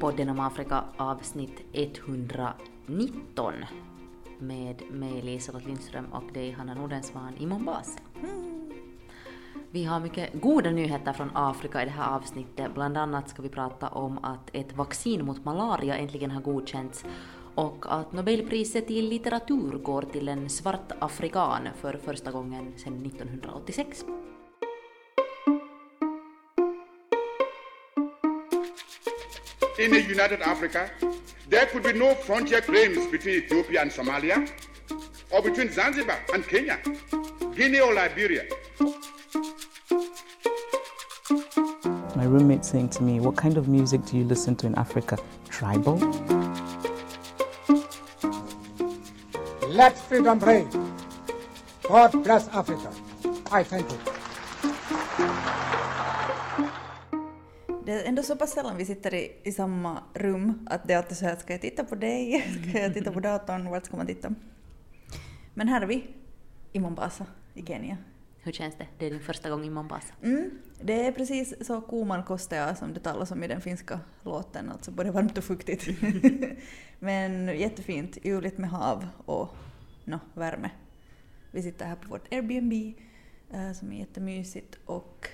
podden om Afrika avsnitt 119 med mig Liselott Lindström och dig Hanna Nordensvan i Mombasa. Hmm. Vi har mycket goda nyheter från Afrika i det här avsnittet. Bland annat ska vi prata om att ett vaccin mot malaria äntligen har godkänts och att Nobelpriset i litteratur går till en svart afrikan för första gången sedan 1986. In a united Africa, there could be no frontier claims between Ethiopia and Somalia, or between Zanzibar and Kenya, Guinea or Liberia. My roommate saying to me, What kind of music do you listen to in Africa? Tribal? Let freedom reign. God bless Africa. I thank you. Ändå så pass sällan vi sitter i, i samma rum att det är alltid så här, ska jag titta på dig? Ska jag titta på datorn? Vart ska man titta? Men här är vi, i Mombasa, i Kenya. Hur känns det? Det är din första gång i Mombasa. Mm, det är precis så Kuman Kostea som det talas om i den finska låten, alltså både varmt och fuktigt. Men jättefint, ljuvligt med hav och no, värme. Vi sitter här på vårt Airbnb eh, som är jättemysigt och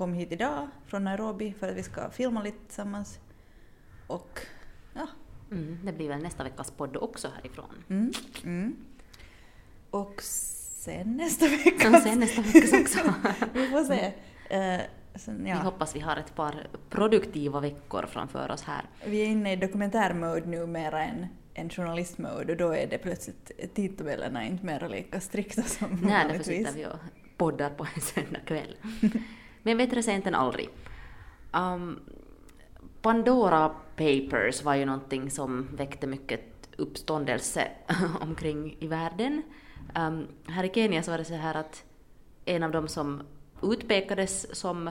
kom hit idag från Nairobi för att vi ska filma lite tillsammans. Och ja. Mm, det blir väl nästa veckas podd också härifrån. Mm, mm. Och sen nästa vecka. Och sen nästa veckas också. vi får se. Uh, sen, ja. Vi hoppas vi har ett par produktiva veckor framför oss här. Vi är inne i dokumentärmode nu mer än en journalistmode och då är det plötsligt tidtabellerna inte mer lika strikta som Nej, därför sitter vi och poddar på en söndag kväll. Men bättre sent än aldrig. Um, Pandora Papers var ju någonting som väckte mycket uppståndelse omkring i världen. Um, här i Kenya så var det så här att en av dem som utpekades som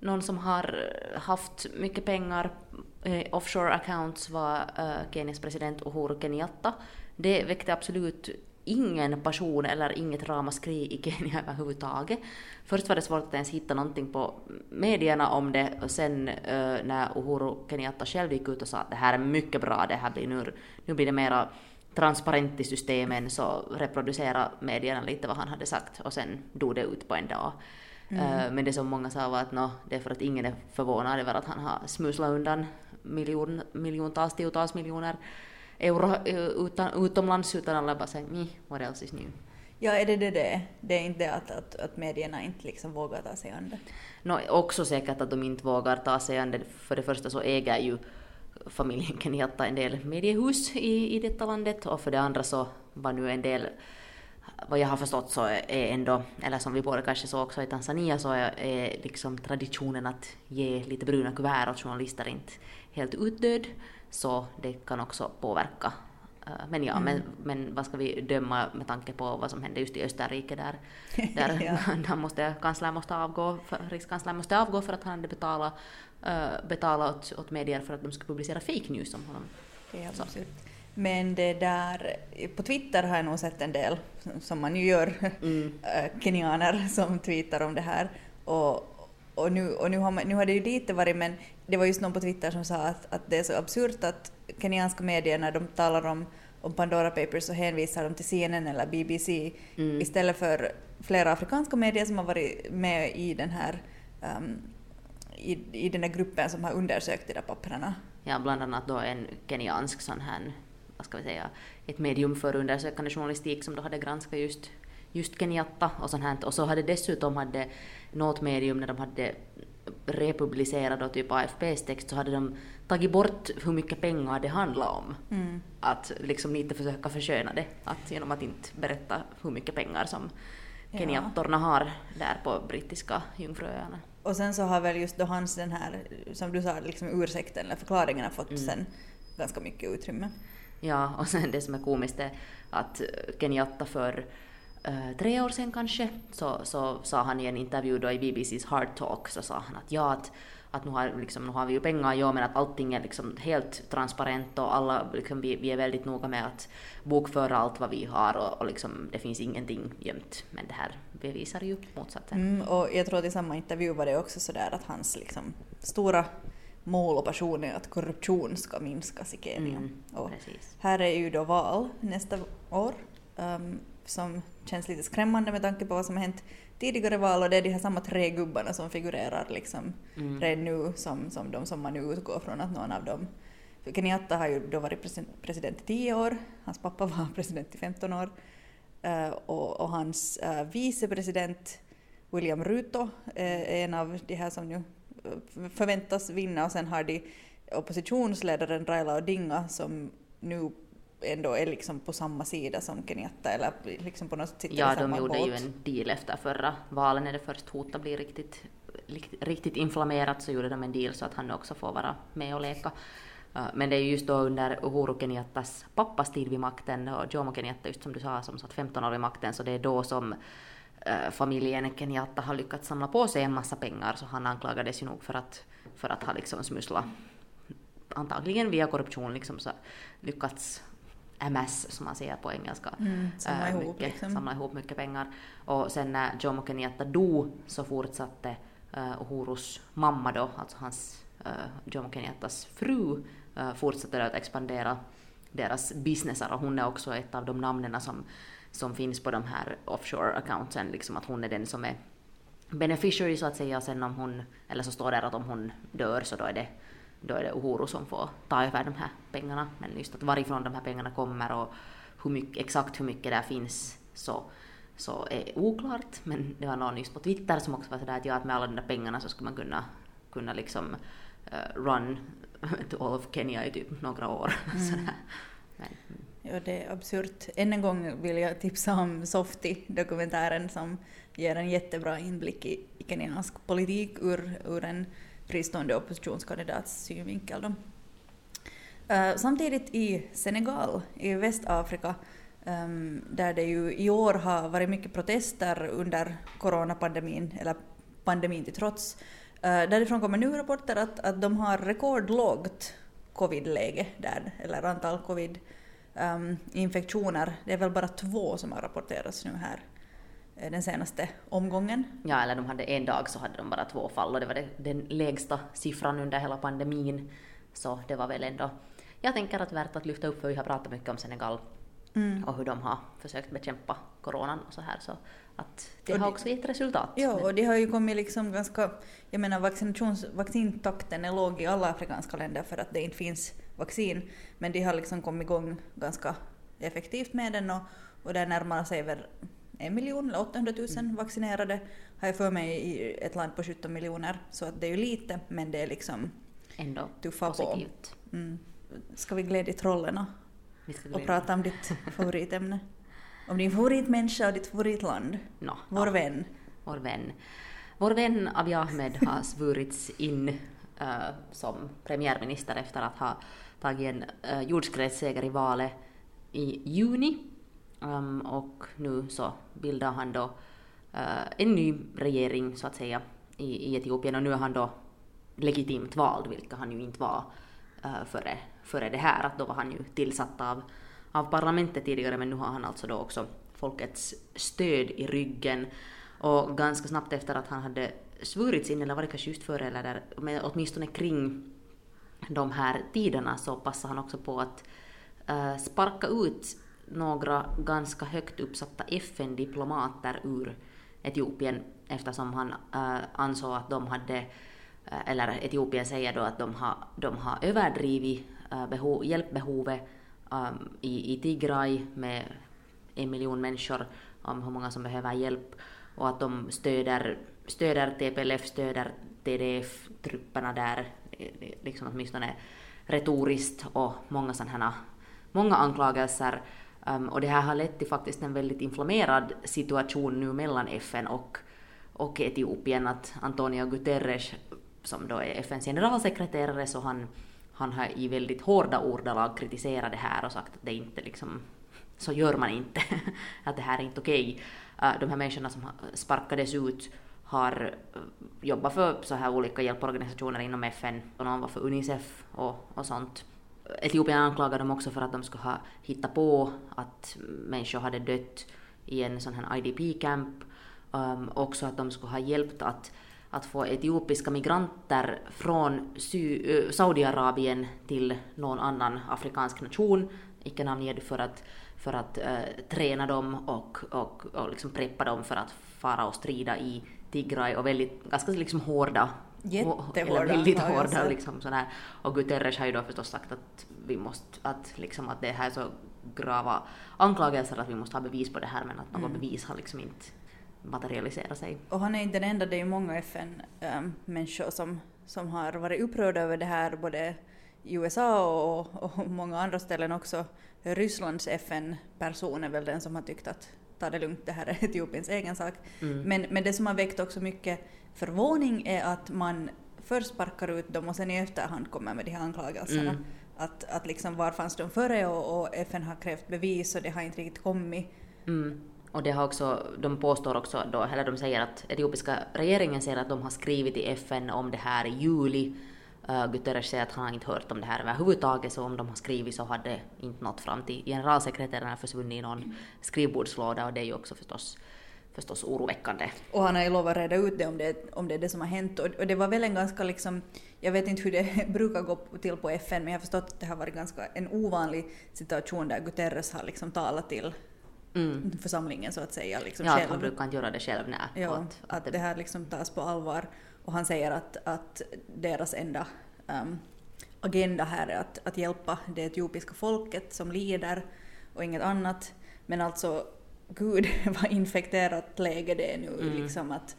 någon som har haft mycket pengar, eh, offshore accounts, var eh, Kenias president Uhuru Kenyatta. Det väckte absolut ingen passion eller inget ramaskri i Kenya överhuvudtaget. Först var det svårt att ens hitta någonting på medierna om det och sen uh, när Uhuru Kenyatta själv gick ut och sa att det här är mycket bra, det här blir nu, nu blir det mera transparent i systemen så reproducera medierna lite vad han hade sagt och sen dog det ut på en dag. Mm. Uh, men det som många sa var att no, det är för att ingen är förvånad över att han har smuslat undan miljon, miljontals, tiotals miljoner euro utan, utomlands utan alla bara säger what else is new. Ja, är det det det Det är inte att, att, att medierna inte liksom vågar ta sig an det? No, också säkert att de inte vågar ta sig an det. För det första så äger ju familjen Kenyatta en del mediehus i, i detta landet och för det andra så var nu en del vad jag har förstått så är ändå, eller som vi båda kanske såg också i Tanzania, så är, är liksom traditionen att ge lite bruna kuvert åt journalister inte helt utdöd. Så det kan också påverka. Eh, men ja, mm. men, men vad ska vi döma med tanke på vad som hände just i Österrike där, där ja. måste, kanslern måste avgå, rikskanslern måste avgå för att han hade betalat, uh, betalat åt, åt medier för att de skulle publicera fake news om honom. Ja, men det där, på Twitter har jag nog sett en del, som man ju gör, mm. Eh, kenyaner som tweetar om det här. Och, och, nu, och nu, har man, nu har det ju lite varit, men det var just någon på Twitter som sa att, att det är så absurt att kenyanska medier när de talar om, om Pandora Papers så hänvisar de till CNN eller BBC mm. istället för flera afrikanska medier som har varit med i den här um, i, i den här gruppen som har undersökt de där papperna. Ja, bland annat då en kenyansk sån här, vad ska vi säga, ett medium för undersökande journalistik som då hade granskat just just Kenyatta och sånt här. Och så hade dessutom hade något medium när de hade republicerat då typ AFPs text så hade de tagit bort hur mycket pengar det handlar om. Mm. Att liksom lite försöka försköna det, att genom att inte berätta hur mycket pengar som Kenyattorna har där på brittiska Jungfruöarna. Och sen så har väl just då hans den här, som du sa, liksom ursäkten eller förklaringen har fått mm. sen ganska mycket utrymme. Ja, och sen det som är komiskt är att Kenyatta för uh, tre år sedan kanske, så, så sa han i en intervju då i BBC's Hard Talk, så sa han att ja, att, att nu, har, liksom, nu har vi ju pengar, ja, men att allting är liksom helt transparent och alla, liksom, vi, vi är väldigt noga med att bokföra allt vad vi har och, och liksom, det finns ingenting gömt. Men det här bevisar ju motsatsen. Mm, och jag tror att i samma intervju var det också sådär att hans liksom, stora mål och passion är att korruption ska minskas i Kenya. Mm, och precis. här är ju då val nästa år um, som känns lite skrämmande med tanke på vad som har hänt tidigare val och det är de här samma tre gubbarna som figurerar liksom Mm. redan nu som, som de som man nu utgår från att någon av dem Kenyatta har ju då varit president i 10 år, hans pappa var president i 15 år eh, och, och hans uh, vicepresident William Ruto eh, är en av de här som nu eh, förväntas vinna och sen har de oppositionsledaren Raila Odinga som nu ändå är liksom på samma sida som Kenyatta eller liksom på något sätt sitter i Ja, de samma gjorde båt. ju en deal efter förra valen när det först hotade bli riktigt, riktigt, inflammerat så gjorde de en deal så att han också får vara med och leka. Men det är ju just då under Uhuru Kenyattas pappas tid vid makten och Jomo Kenyatta, just som du sa, som satt 15 år vid makten, så det är då som uh, familjen Kenyatta har lyckats samla på sig en massa pengar, så han anklagades ju nog för att, för att ha liksom smusslat, antagligen via korruption, liksom så lyckats MS som man säger på engelska. Mm, samla Äh, ihop mycket, liksom. samla ihop mycket pengar. Och sen när Jomo Kenyatta dog så fortsatte uh, Uhurus mamma då, alltså hans uh, Jomo Kenyattas fru, uh, fortsatte då att expandera deras businessar och hon är också ett av de namnen som, som finns på de här offshore-accountsen, liksom att hon är den som är beneficiary så att säga, sen om hon, eller så står det att om hon dör så då är det då är det Uhuru som får ta över de här pengarna. Men just att varifrån de här pengarna kommer och hur mycket, exakt hur mycket där finns så, så är oklart. Men det var någon just på Twitter som också var sådär att ja, att med alla de där pengarna så skulle man kunna, kunna liksom uh, run to all of Kenya i typ några år. Sådär. Men, mm. Ja, det är absurt. Än en gång vill jag tipsa om Softy-dokumentären som ger en jättebra inblick i, i kenyansk politik ur, ur en fristående oppositionskandidats synvinkel. Då. Eh, samtidigt i Senegal, i Västafrika, ehm, där det ju i år har varit mycket protester under coronapandemin, eller pandemin till trots, eh, därifrån kommer nu rapporter att, att de har rekordlågt covid-läge där, eller antal covid-infektioner. Ehm, det är väl bara två som har rapporterats nu här den senaste omgången. Ja, eller de hade en dag så hade de bara två fall och det var det, den lägsta siffran under hela pandemin. Så det var väl ändå, jag tänker att värt att lyfta upp för vi har pratat mycket om Senegal Mm. och hur de har försökt bekämpa coronan och så här så att det Och har också gett resultat. Ja, och det har ju kommit liksom ganska, jag menar vaccinations, vaccintakten är låg i alla afrikanska länder för att det inte finns vaccin, men de har liksom kommit igång ganska effektivt med den och, och där närmar sig väl en miljon eller 800 000 Mm. vaccinerade har jag för mig i ett land på 17 miljoner, så att det är ju lite, men det är liksom ändå tuffa på. positivt. Mm. Ska vi glädja trollerna och prata om ditt favoritämne? Om din favoritmänniska och ditt favoritland? Nå, Vår ja, vän. vår vän. Vår vän Abiy Ahmed har svurits in eh, som premiärminister efter att ha tagit en uh, jordskredsseger i valet i juni. Um, och nu så bildar han då uh, en ny regering så att säga i, i Etiopien. Och nu är han då legitimt vald, vilket han ju inte var uh, före, före det här, att då var han ju tillsatt av, av parlamentet tidigare men nu har han alltså då också folkets stöd i ryggen. Och ganska snabbt efter att han hade svurits in, eller var det kanske just före eller där, men åtminstone kring de här tiderna så passade han också på att uh, sparka ut några ganska högt uppsatta FN-diplomater ur Etiopien eftersom han äh, ansåg att de hade, äh, eller Etiopien säger då att de har, de har överdrivit äh, beho, hjälpbehovet ehm, i, i Tigray med en miljon människor om hur många som behöver hjälp och att de stöder, stöder TPLF, stöder TDF-trupperna där, liksom åtminstone retoriskt och många sådana många anklagelser. Um, och det här har lett till faktiskt en väldigt inflammerad situation nu mellan FN och, och Etiopien. Att Antonio Guterres, som då är FNs generalsekreterare, så han, han har i väldigt hårda ordalag kritiserat det här och sagt att det inte liksom, så gör man inte, att det här är inte okej. Uh, de här människorna som sparkades ut har eh, jobbat för så här olika hjälporganisationer inom FN, och någon var för Unicef och, och sånt. Etiopien anklagade dem också för att de skulle ha hittat på att människor hade dött i en sån här IDP-camp. Um, också att de skulle ha hjälpt att, att få etiopiska migranter från Sy- eh, Saudiarabien till någon annan afrikansk nation, icke namngiven för att, för att uh, träna dem och, och, och liksom preppa dem för att fara och strida i Tigray och väldigt, ganska liksom hårda Jättehårda, eller väldigt hårda liksom sådär. Och Guterres har ju då förstås sagt att vi måste, att liksom att det här är så grava anklagelser att vi måste ha bevis på det här men att något Mm. bevis har liksom inte materialiserat sig. Och han är inte den enda, det är ju många FN-människor som, som har varit upprörda över det här, både i USA och, och många andra ställen också. Rysslands FN-person är väl den som har tyckt att ta det lugnt, det här är Etiopiens egen sak. Mm. Men, men det som har väckt också mycket förvåning är att man först sparkar ut dem och sen i efterhand kommer med de här anklagelserna. Mm. Att, att liksom var fanns de före och, och FN har krävt bevis och det har inte riktigt kommit. Mm. Och det har också, de påstår också då, eller de säger att etiopiska regeringen säger att de har skrivit i FN om det här i juli. Uh, Guterres säger att han har inte hört om det här överhuvudtaget, så om de har skrivit så hade det inte nått fram till generalsekreteraren har försvunnit i någon skrivbordslåda och det är ju också förstås, förstås oroväckande. Och han har ju lovat reda ut det om det, om det är det som har hänt. Och, och det var väl en ganska liksom, jag vet inte hur det brukar gå till på FN, men jag har förstått att det har varit ganska en ovanlig situation där Guterres har liksom talat till Mm. församlingen så att säga. Liksom Ja, att själv. han brukar inte göra det själv, nej. Ja, att, det här liksom tas på allvar. Och han säger att, att deras enda ehm, agenda här är att, att hjälpa det etiopiska folket som lider och inget annat. Men alltså, gud vad infekterat läge det är nu. Mm. Liksom att,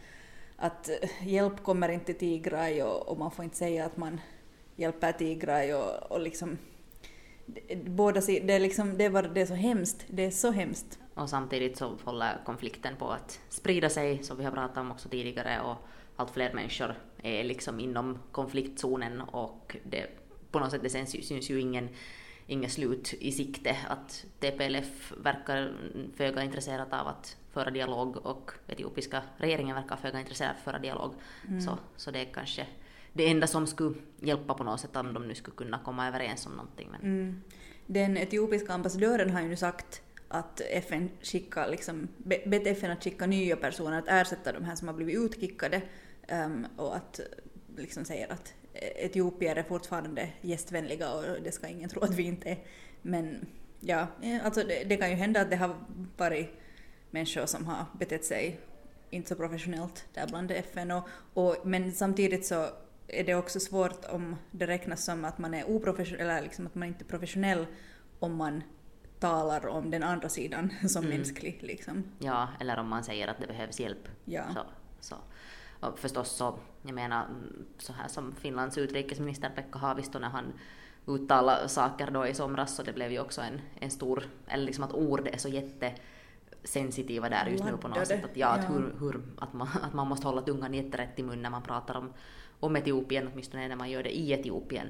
att hjälp kommer inte till Tigray och, och man får inte säga att man hjälper Tigray och, och liksom båda det är liksom, det bara, det är så hemskt, det är så hemskt. Och samtidigt så håller konflikten på att sprida sig, som vi har pratat om också tidigare, och allt fler människor är liksom inom konfliktzonen och det, på något sätt det syns, syns ju ingen, ingen slut i sikte. Att TPLF verkar föga intresserat av att föra dialog och etiopiska regeringen verkar föga intresserad av att föra dialog. Så, så det är kanske det enda som skulle hjälpa på något sätt om de nu skulle kunna komma överens om någonting. Men, Mm. Den etiopiska ambassadören har ju nu sagt att FN skickar liksom, be- bett FN att skicka nya personer att ersätta de här som har blivit utkickade ehm, och att liksom säger att etiopier är fortfarande gästvänliga och det ska ingen tro att vi inte är. Men ja, alltså det, det kan ju hända att det har varit människor som har betett sig inte så professionellt där bland FN och, och, men samtidigt så är det också svårt om det räknas som att man är oprofessionell eller liksom att man inte är professionell om man talar om den andra sidan som Mm. mänsklig. Liksom. Ja, eller om man säger att det behövs hjälp. Ja. Så, så. Och förstås så, jag menar, mm, så här som Finlands utrikesminister Pekka Haavisto när han uttalade saker då i somras så det blev ju också en, en stor, eller liksom att ord är så jättesensitiva där just nu på något sätt. Att, ja, att, hur, hur, att, man, att man måste hålla tungan jätterätt i mun när man pratar om, om Etiopien, åtminstone när man gör det i Etiopien.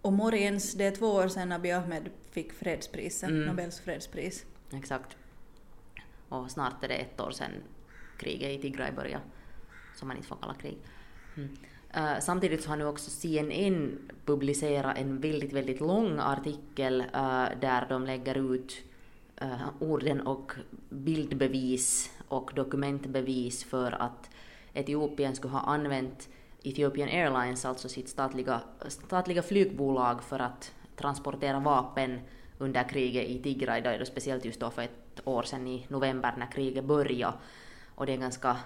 Och morgens, det är två år sedan Abiy Ahmed fick fredspriset, Mm. Nobels fredspris. Exakt. Och snart är det ett år sedan kriget i Tigray började, som man inte får kalla krig. Mm. Uh, samtidigt så har nu också CNN publicerat en väldigt, väldigt lång artikel uh, där de lägger ut uh, orden och bildbevis och dokumentbevis för att Etiopien skulle ha använt Ethiopian Airlines, alltså sitt statliga, statliga flygbolag, för att transportera vapen under kriget i Tigray, då, speciellt just då för ett år sedan i november när kriget började. Och det är ganska,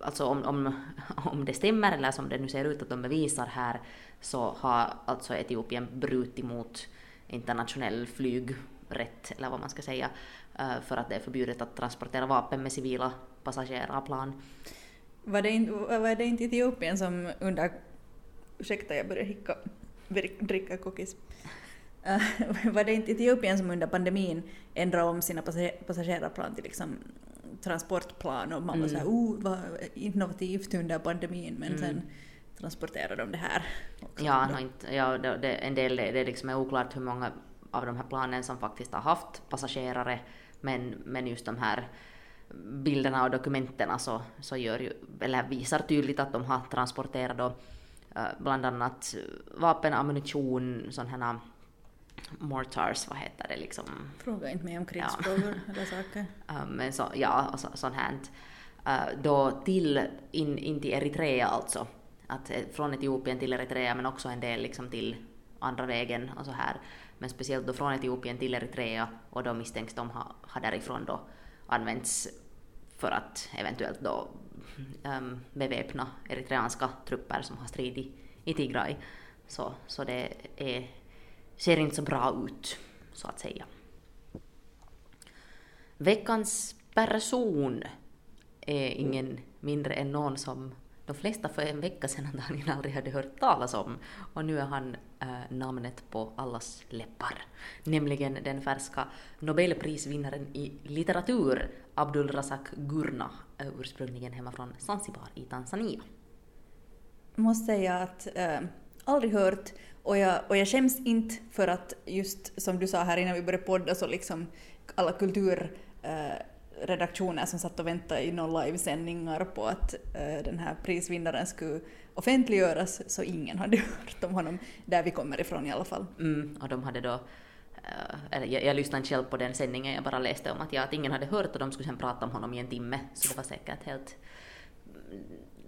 alltså om, om, om det stämmer eller som det nu ser ut att de bevisar här, så har alltså Etiopien brutit mot internationell flygrätt, eller vad man ska säga, eh, för att det är förbjudet att transportera vapen med civila passagerarplan. Var det, inte, var det inte Etiopien som under... Ursäkta, jag börjar hicka, dricka kokis. Uh, eh, var det inte Etiopien som under pandemin ändrade om sina passagerarplan till liksom transportplan och man var Mm. såhär oh vad innovativt under pandemin men Mm. sen transporterade de det här. också Ja, no, inte, ja det, det, en del det, det liksom är oklart hur många av de här planen som faktiskt har haft passagerare, men, men just de här bilderna och dokumenten så, så gör ju, eller visar tydligt att de har transporterat då, eh, bland annat vapen, ammunition, sådana här mortars, vad heter det liksom? Fråga inte mig om krigsfrågor eller saker. Uh, men så, ja, och så, sånt här. eh, då till, in, in till Eritrea alltså. Att eh, från Etiopien till Eritrea men också en del liksom till andra vägen och så här. Men speciellt då från Etiopien till Eritrea och då misstänks de ha, ha därifrån då använts för att eventuellt då um, beväpna eritreanska trupper som har stridit i Tigray. Så, så det är, ser inte så bra ut, så att säga. Veckans person är ingen mindre än någon som de flesta för en vecka sedan antagligen aldrig hade hört talas om. Och nu är han äh, namnet på allas läppar. Nämligen den färska Nobelprisvinnaren i litteratur Abdul Razak Gurna, äh, ursprungligen hemma från Zanzibar i Tanzania. Jag måste säga att äh, aldrig hört och jag, och jag skäms inte för att just som du sa här innan vi började podda så liksom alla kulturredaktioner som satt och väntade i någon livesändningar på att eh, den här prisvinnaren skulle offentliggöras så ingen hade hört om honom där vi kommer ifrån i alla fall. Mm, och de hade då uh, eller jag, jag lyssnade inte själv på den sändningen, jag bara läste om att, ja, att ingen hade hört och de skulle sen prata om honom i en timme, så det var säkert helt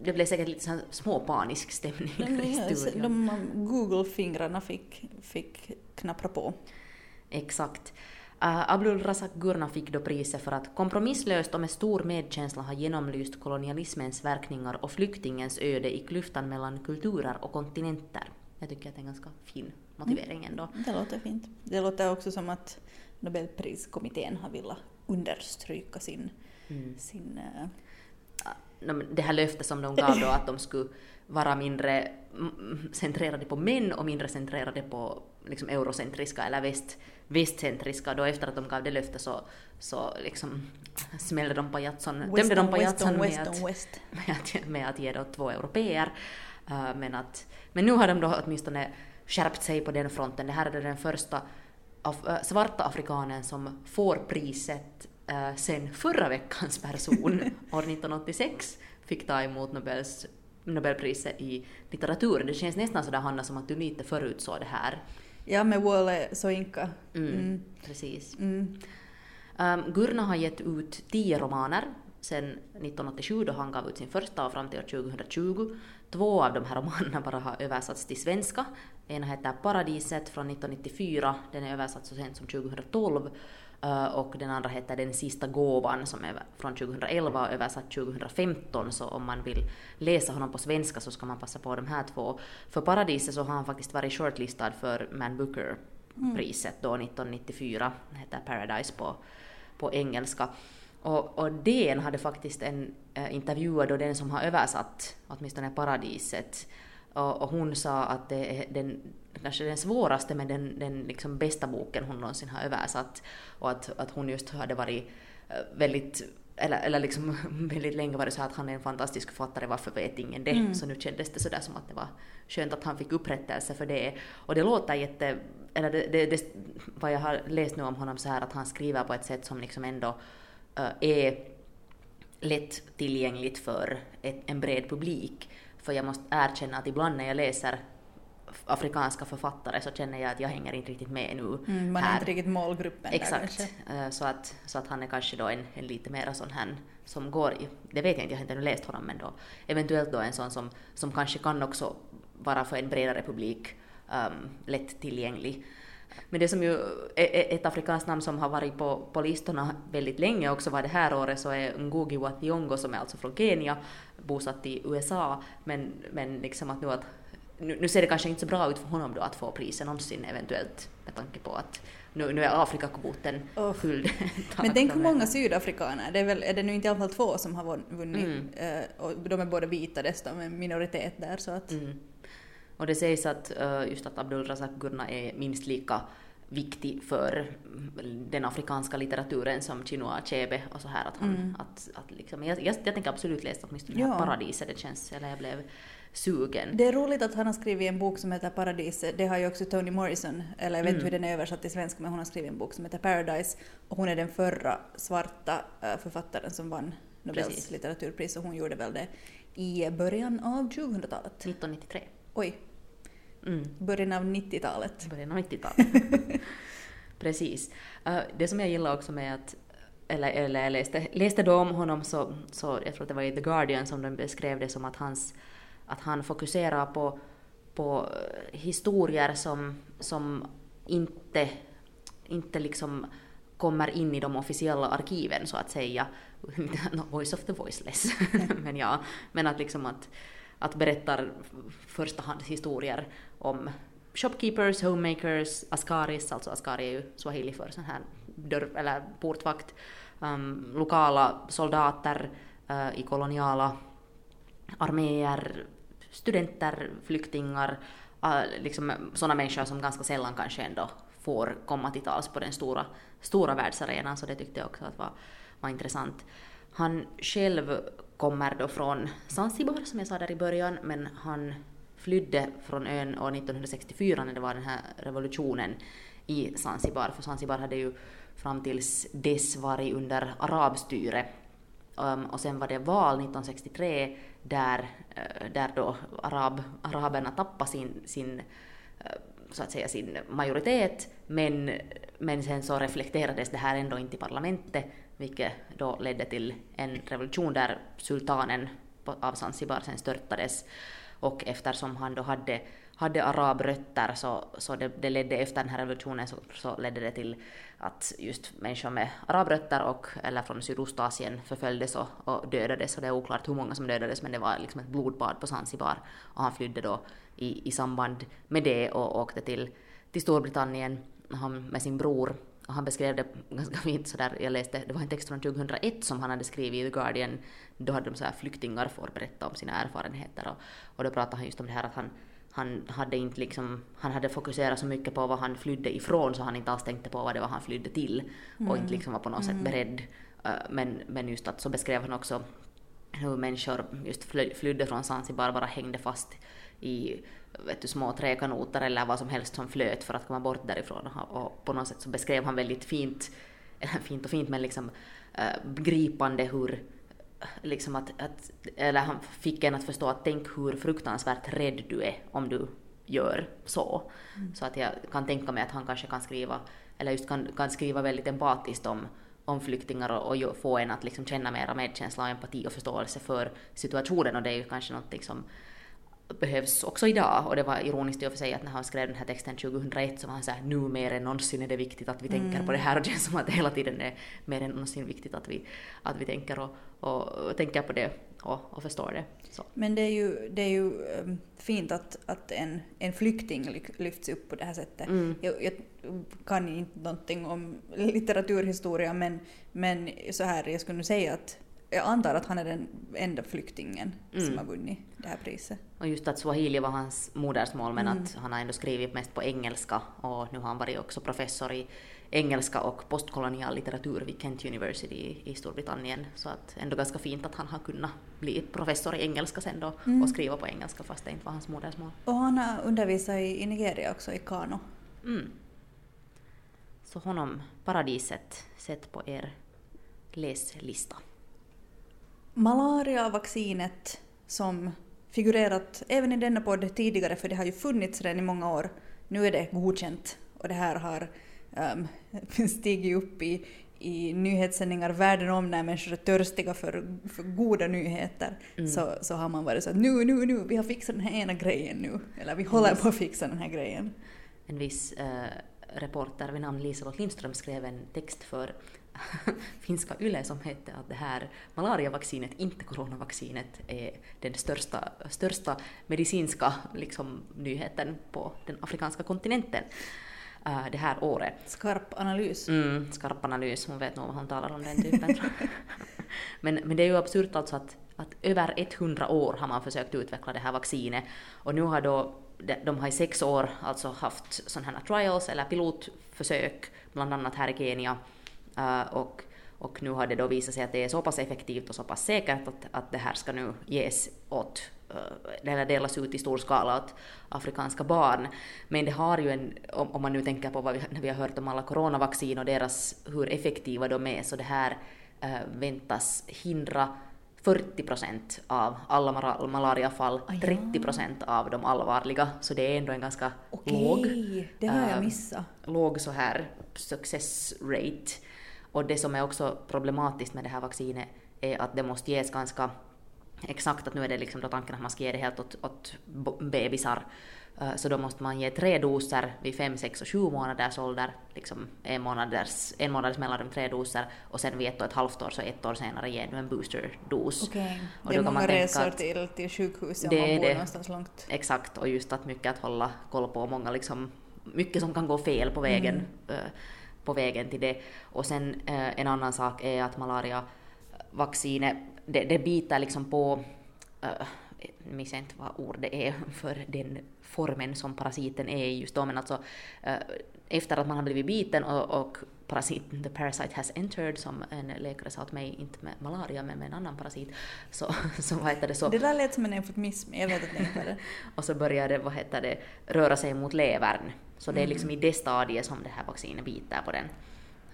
det blev säkert lite småpanisk stämning i studion. De Google-fingrarna fick, fick knappra på. Exakt. Uh, Abdul Razak Gurna fick då priset för att kompromisslöst och med stor medkänsla ha genomlyst kolonialismens verkningar och flyktingens öde i klyftan mellan kulturer och kontinenter. Jag tycker att det är en ganska fin motivering ändå. Mm, det låter fint. Det låter också som att Nobelpriskommittén har velat understryka sin... Mm. sin uh... Det här löftet som de gav då att de skulle vara mindre centrerade på män och mindre centrerade på liksom eurocentriska eller väst västcentriska då efter att de gav det löftet så, så liksom smällde de pajatson, dömde de pajatson med, att, med, att, med att ge då två europeer. Uh, men, att, men nu har de då åtminstone skärpt sig på den fronten. Det här är den första af, uh, svarta afrikanen som får priset sen förra veckans person, år 1986, fick ta emot Nobels Nobelpriset i litteratur. Det känns nästan sådär Hanna som att du lite förutsåg det här. Ja, med Wole Soinka. Mm, mm. Precis. Mm. Um, Gurna har gett ut tio romaner sedan 1987 då han gav ut sin första och fram till år 2020. Två av de här romanerna bara har översatts till svenska. En heter Paradiset från 1994, den är översatt så sent som 2012 Eh, Eh, och den andra heter Den sista gåvan som är från 2011 och översatt 2015 så om man vill läsa honom på svenska så ska man passa på de här två. För Paradiset så har han faktiskt varit shortlistad för Man Booker-priset då 1994, det heter Paradise på, på engelska. Och, och DN hade faktiskt en eh, äh, intervju då den som har översatt åtminstone Paradiset och, och hon sa att det är den, kanske den svåraste men den, den liksom bästa boken hon någonsin har översatt. Och att, att hon just hade varit eh, väldigt eller, eller liksom väldigt länge var det så att han är en fantastisk författare, varför vet ingen det? Mm. Så nu kändes det sådär som att det var skönt att han fick upprättelse för det. Och det låter jätte, eller det, det, det, vad jag har läst nu om honom så här att han skriver på ett sätt som liksom ändå uh, är lätt tillgängligt för ett, en bred publik. För jag måste erkänna att ibland när jag läser afrikanska författare så känner jag att jag hänger inte riktigt med nu. Mm, man här. är inte riktigt målgruppen Exakt. Där, så, att, så att han är kanske då en, en lite mer sån här som går i, det vet jag inte, jag har inte läst honom, men då eventuellt då en sån som, som kanske kan också vara för en bredare publik um, lätt tillgänglig. Men det som ju är ett afrikanskt namn som har varit på, på listorna väldigt länge också var det här året så är Ngugi wa Thiong'o som är alltså från Kenya, bosatt i USA, men, men liksom att nu att nu, nu, ser det kanske inte så bra ut för honom då att få priset någonsin eventuellt med tanke på att nu, nu är Afrikakvoten oh. fylld. Men tänk hur många sydafrikaner, det är, väl, är det nu inte i alla fall två som har vunnit mm. Eh, och de är båda vita dessutom, en minoritet där så att mm. Och det sägs att uh, just att Abdul Razak Gurna är minst lika viktig för den afrikanska litteraturen som Chinua Achebe och så här att han, mm. att, att liksom, jag, jag, jag tänker absolut läsa åtminstone ja. Paradiset, det känns, eller jag blev sugen. Det är roligt att han har skrivit en bok som heter Paradiset, det har ju också Toni Morrison, eller jag vet mm. hur den är översatt till svenska men hon har skrivit en bok som heter Paradise och hon är den förra svarta äh, författaren som vann Nobels Precis. litteraturpris och hon gjorde väl det i början av 2000-talet. 1993. Oj, Mm. Början av 90-talet. Början av 90-talet. Precis. Uh, det som jag gillar också med att eller, eller jag läste, läste då om honom så, så, jag tror att det var i The Guardian som de beskrev det som att, hans, att han fokuserar på, på eh, historier som, som inte, inte liksom kommer in i de officiella arkiven så att säga. No, voice of the voiceless. men ja, men att liksom att, att berättar förstahandshistorier om shopkeepers, homemakers, askaris, alltså askari är ju swahili för sån här dörr eller portvakt, um, lokala soldater uh, i koloniala arméer, studenter, flyktingar, uh, liksom sådana människor som ganska sällan kanske ändå får komma till tals på den stora, stora världsarenan, så det tyckte jag också att var, var intressant. Han själv kommer då från Zanzibar, som jag sa där i början, men han flydde från ön år 1964 när det var den här revolutionen i Zanzibar, för Zanzibar hade ju fram tills dess varit under arabstyre. Um, och sen var det val 1963 där, uh, där då arab, araberna tappade sin, sin uh, så att säga sin majoritet, men, men sen så reflekterades det här ändå inte i parlamentet, vilket då ledde till en revolution där sultanen av Zanzibar sen störtades. Och eftersom han då hade, hade arabrötter så, så det, det ledde efter den här revolutionen så, så ledde det till att just människor med arabrötter och, eller från Sydostasien förföljdes och, och dödades. Och det är oklart hur många som dödades men det var liksom ett blodbad på Zanzibar. Och han flydde då i, i samband med det och åkte till, till Storbritannien han, med sin bror. Och han beskrev det ganska fint sådär, jag läste, det var en text från 2001 som han hade skrivit i The Guardian. Då hade de så här flyktingar får berätta om sina erfarenheter och, och då pratade han just om det här att han han hade inte liksom, han hade fokuserat så mycket på vad han flydde ifrån så han inte alls tänkte på vad det var han flydde till och mm. inte liksom var på något sätt beredd. Uh, men, men just att så beskrev han också hur människor just flydde från Zanzibar bara hängde fast i vet du, små träkanoter eller vad som helst som flöt för att komma bort därifrån. Och på något sätt så beskrev han väldigt fint, eller fint och fint men liksom uh, gripande hur liksom att, att, eller han fick en att förstå att tänk hur fruktansvärt rädd du är om du gör så. Mm. Så att jag kan tänka mig att han kanske kan skriva, eller just kan, kan skriva väldigt empatiskt om, om flyktingar och, och få en att liksom känna mera medkänsla och empati och förståelse för situationen och det är ju kanske någonting som behövs också idag. Och det var ironiskt i och för sig att när han skrev den här texten 2001 så var han såhär nu mer än någonsin är det viktigt att vi mm. tänker på det här och det känns som att det hela tiden är mer än någonsin viktigt att vi, att vi tänker och, och tänker på det och, och förstår det. Så. Men det är ju, det är ju ehm, fint att, att en, en flykting lyfts upp på det här sättet. Mm. Jag, jag, kan inte någonting om litteraturhistoria men, men så här, jag skulle säga att jag antar att han är den enda flyktingen mm. som har vunnit det här priset. Och just att swahili var hans modersmål men mm. att han har ändå skrivit mest på engelska och nu har han varit också professor i engelska och postkolonial litteratur vid Kent University i Storbritannien. Så att ändå ganska fint att han har kunnat bli professor i engelska sen då mm. och skriva på engelska fast det inte var hans modersmål. Och han har undervisat i, Nigeria också, i Kano. Mm. Så honom, paradiset, sett på er läslista. Malariavaccinet som figurerat även i denna podd tidigare, för det har ju funnits redan i många år. Nu är det godkänt och det här har um, stigit upp i, i nyhetssändningar världen om när människor är törstiga för, för goda nyheter. Mm. Så, så har man varit så att nu, nu, nu, vi har fixat den här ena grejen nu. Eller vi håller på att fixa den här grejen. En viss uh, reporter vid namn Liselott Lindström skrev en text för finska YLE som hette att det här malariavaccinet, inte coronavaccinet, är den största, största medicinska liksom, nyheten på den afrikanska kontinenten uh, det här året. Skarp analys. Mm, skarp analys, hon vet nog vad hon talar om den typen. men, men det är ju absurt alltså att, att över 100 år har man försökt utveckla det här vaccinet och nu har då de har i sex år alltså haft sådana här trials eller pilotförsök, bland annat här i Kenya, Uh, och, och nu har det då visat sig att det är så pass effektivt och så pass säkert att, att det här ska nu ges åt, uh, eller delas ut i stor skala åt afrikanska barn. Men det har ju en, om, om man nu tänker på vad vi, när vi har hört om alla coronavaccin och deras, hur effektiva de är, så det här uh, väntas hindra 40 procent av alla malariafall, ah, 30 procent av de allvarliga, så det är ändå en ganska Okej, låg, det har jag missat. låg så här success rate. Och det som är också problematiskt med det här vaccinet är att det måste ges ganska exakt att nu är det liksom då tanken att man ska ge det helt åt, åt bebisar. Eh, så då måste man ge tre doser vid fem, sex och sju månaders ålder, liksom en månaders, en månaders mellanrum tre doser och sen vid ett och ett halvt år så ett år senare ger du en boosterdos. Okej, Och det är många resor till, till sjukhus om man bor det. någonstans långt. Exakt, och just att mycket att hålla koll på, många liksom, mycket som kan gå fel på vägen, Mm. Eh, på vägen till det. Och sen eh, en annan sak är att malariavaccinet, det, det biter liksom på, uh, jag minns inte vad ordet är för den formen som parasiten är i just då, men alltså eh, efter att man har blivit biten och, och parasiten, the parasite has entered, som en läkare sa åt mig, inte med malaria men med en annan parasit, så, så vad heter det så, Det där lät som en eufemism, jag vet att det inte är det. och så börjar det, vad heter det, röra sig mot levern. Så det är liksom i det stadiet som det här vaccinet biter på den.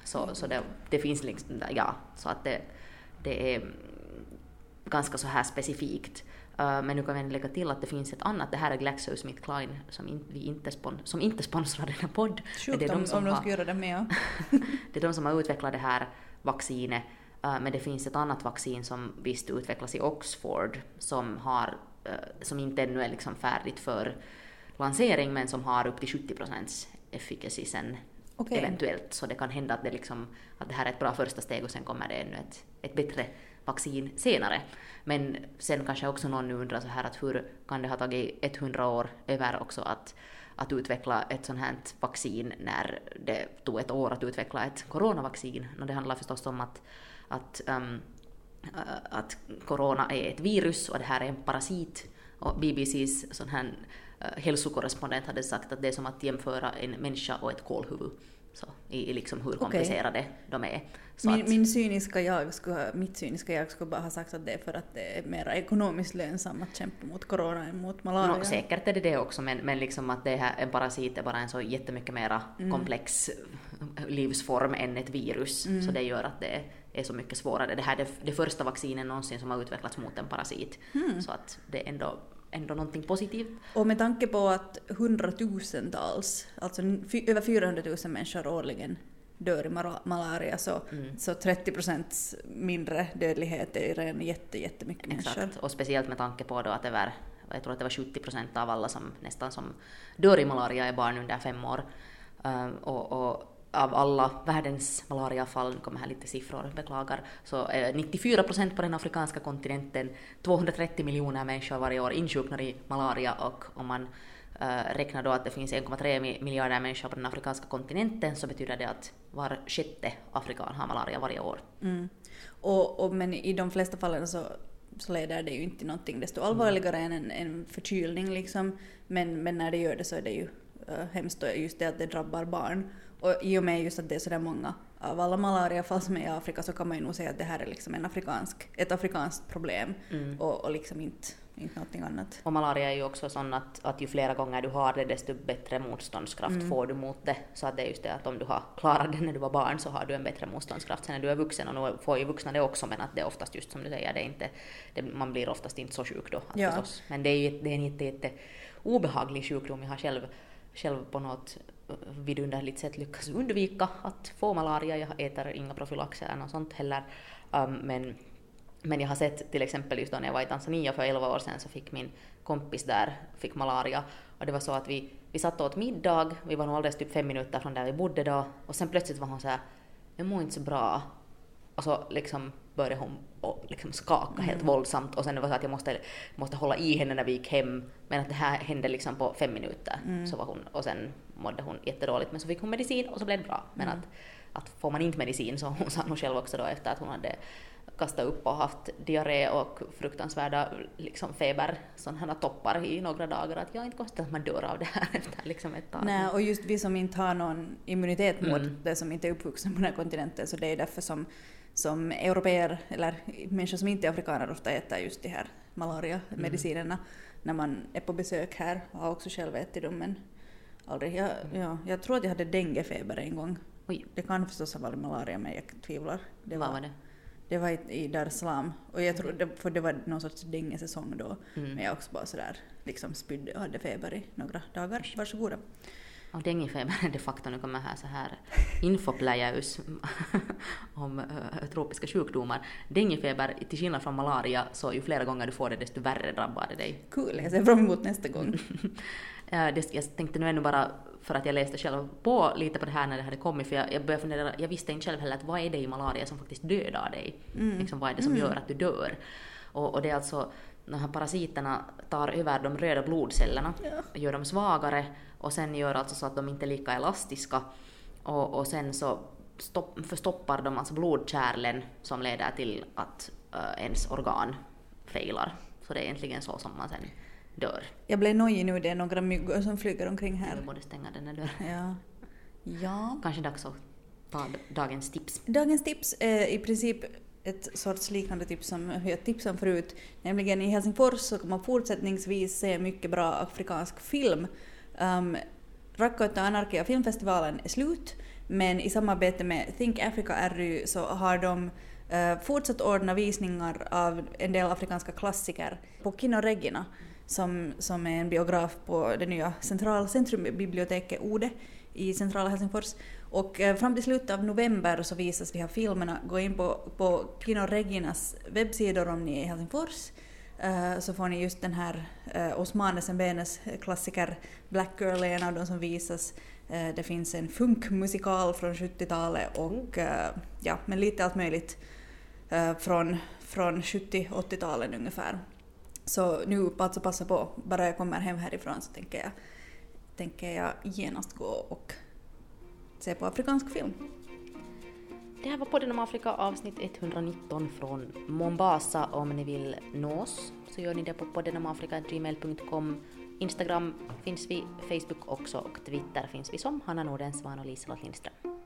Så, så det, det finns liksom, ja, så att det, det är mm, ganska så här specifikt. Uh, men nu kan vi lägga till att det finns ett annat, det här är GlaxoSmithKline som, in, vi inte, spon, som inte sponsrar den här podd. Sjukt det är de som om de skulle göra det med. ja. det är de som har utvecklat det här vaccinet. eh, Men det finns ett annat vaccin som visst utvecklas i Oxford som, har, eh, som inte ännu är liksom färdigt för lansering men som har upp till 70 procents efficacy sen Okej. eventuellt. Så det kan hända att det, liksom, att det här är ett bra första steg och sen kommer det ännu ett, ett bättre vaccin senare. Men sen kanske också någon nu undrar så här att hur kan det ha tagit 100 år över också att, att utveckla ett sånt här vaccin när det tog ett år att utveckla ett coronavaccin. Och det handlar förstås om att, att, ehm, äh, att corona är ett virus och det här är en parasit. Och BBCs sån här hälsokorrespondent hade sagt att det är som att jämföra en människa och ett kolhuvud. Så, i, i liksom hur komplicerade de är. Så Min, att, min cyniska jag skulle, mitt cyniska jag skulle bara ha sagt att det är för att det är mer ekonomiskt lönsamt att kämpa mot corona än mot malaria. No, säkert är det det också, men, men liksom att det här, en parasit är bara en så jättemycket mera Mm. komplex livsform än ett virus. Mm. Så det gör att det är så mycket svårare. Det här är det, det första vaccinet någonsin som har utvecklats mot en parasit. Mm. Så att det är ändå, ändå någonting positivt. Och med tanke på att hundratusentals, alltså över 400 000 människor årligen dör i malaria så, Mm. så 30 procents mindre dödlighet är redan jätte, jättemycket människor. Exakt. Och speciellt med tanke på då att över, jag tror att det var 70 procent av alla som nästan som dör i malaria är barn under fem år. Ehm, och, och av alla världens malariafall, nu kommer här lite siffror, beklagar, så eh, är 94 procent på den afrikanska kontinenten, 230 miljoner människor varje år insjuknar i malaria och om man äh, räknar då att det finns 1,3 miljarder människor på den afrikanska kontinenten så betyder det att var sjätte afrikan har malaria varje år. Mm. Och, och, men i de flesta fallen så, så leder det ju inte till någonting desto allvarligare än en, en förkylning liksom. Men, men när det gör det så är det ju äh, hemskt just det att det drabbar barn. Och i och med just att det är sådär många av alla malariafall som är i Afrika så kan man ju nog säga att det här är liksom en afrikansk, ett afrikanskt problem Mm. och, och liksom inte, inte någonting annat. Och malaria är ju också sån att, att ju flera gånger du har det desto bättre motståndskraft Mm. får du mot det. Så att det är just det att om du har klarat det när du var barn så har du en bättre motståndskraft sen när du är vuxen och nu får ju vuxna det också men att det är oftast just som du säger, det är inte, det, man blir oftast inte så sjuk då. Ja. förstås. Men det är ju det är en jätte, jätte obehaglig sjukdom. Jag har själv, själv på något vidunderligt sätt lyckas undvika att få malaria. Jag äter inga profylaxer eller något sånt heller. Um, men men jag har sett till exempel just då när jag var i Tanzania för 11 år sedan så fick min kompis där fick malaria och det var så att vi, vi satt och åt middag, vi var nog alldeles typ fem minuter från där vi bodde då och sen plötsligt var hon så här, jag mår inte så bra och så liksom började hon och liksom skaka helt våldsamt och sen det var så att jag måste, måste hålla i henne när vi gick hem men att det här hände liksom på fem minuter så var hon och sen mådde hon jättedåligt men så fick hon medicin och så blev det bra. Men att, att får man inte medicin så hon sa nog själv också då efter att hon hade kastat upp och haft diarré och fruktansvärda liksom feber, sådana toppar i några dagar att jag är inte konstigt att man dör av det här efter liksom ett tag. Nej, och just vi som inte har någon immunitet mot Mm. det som inte är uppvuxna på den här kontinenten så det är därför som, som europeer eller människor som inte är afrikaner ofta äter just de här malariamedicinerna när man är på besök här. Jag har också själv ätit dem men aldrig. Jag, ja, jag tror att jag hade denguefeber en gång. Oj, Det kan förstås ha varit malaria men jag tvivlar. Det vad var det? det var i, i Dar es Salaam och jag tror det, för det var någon sorts denguesäsong då. Mm. Men jag också bara sådär liksom spydde och hade feber i några dagar. Varsågoda. Och denguefeber är de facto, nu kommer här så här infopläjaus om uh, tropiska sjukdomar. Denguefeber, till skillnad från malaria, så ju flera gånger du får det desto värre drabbar det dig. Kul, jag ser fram emot nästa gång. Jag tänkte nu ännu bara för att jag läste själv på lite på det här när det hade kommit, för jag, jag började fundera, jag visste inte själv heller att vad är det i malaria som faktiskt dödar dig? Mm. Liksom, vad är det som gör att du dör? Och, och det är alltså, de här parasiterna tar över de röda blodcellerna, gör dem svagare och sen gör alltså så att de inte är lika elastiska och, och sen så stopp, förstoppar de alltså blodkärlen som leder till att uh, ens organ failar. Så det är egentligen så som man sen dör. Jag blev nojig nu, det är några myggor som flyger omkring här. borde stänga den här dörren. Ja. Ja. Kanske dags att ta dagens tips. Dagens tips är i princip ett sorts liknande typ tips som jag tipsade om förut. Nämligen i Helsingfors så kan man fortsättningsvis se mycket bra afrikansk film. Ehm, um, Rakkautta Anarkia filmfestivalen är slut, men i samarbete med Think Africa ry så har de uh, fortsatt ordna visningar av en del afrikanska klassiker på Kino Regina som, som är en biograf på det nya centralcentrumbiblioteket Ode i centrala Helsingfors. Och eh, fram till slutet av november så visas de här filmerna. Gå in på, på Kino Reginas webbsidor om ni är i Helsingfors eh, så får ni just den här Osmanes Osmane Sembenes klassiker Black Girl är en av de som visas. Det finns en funkmusikal från 70-talet och ja, men lite allt möjligt från, från 70-80-talen ungefär. Så nu alltså passa på, bara jag kommer hem härifrån så tänker jag, tänker jag genast gå och se på afrikansk film. Det här var podden om Afrika avsnitt 119 från Mombasa. Om ni vill nå oss så gör ni det på poddenomafrika.gmail.com. Instagram finns vi, Facebook också och Twitter finns vi som Hanna Nordensvan och Liselott Lindström.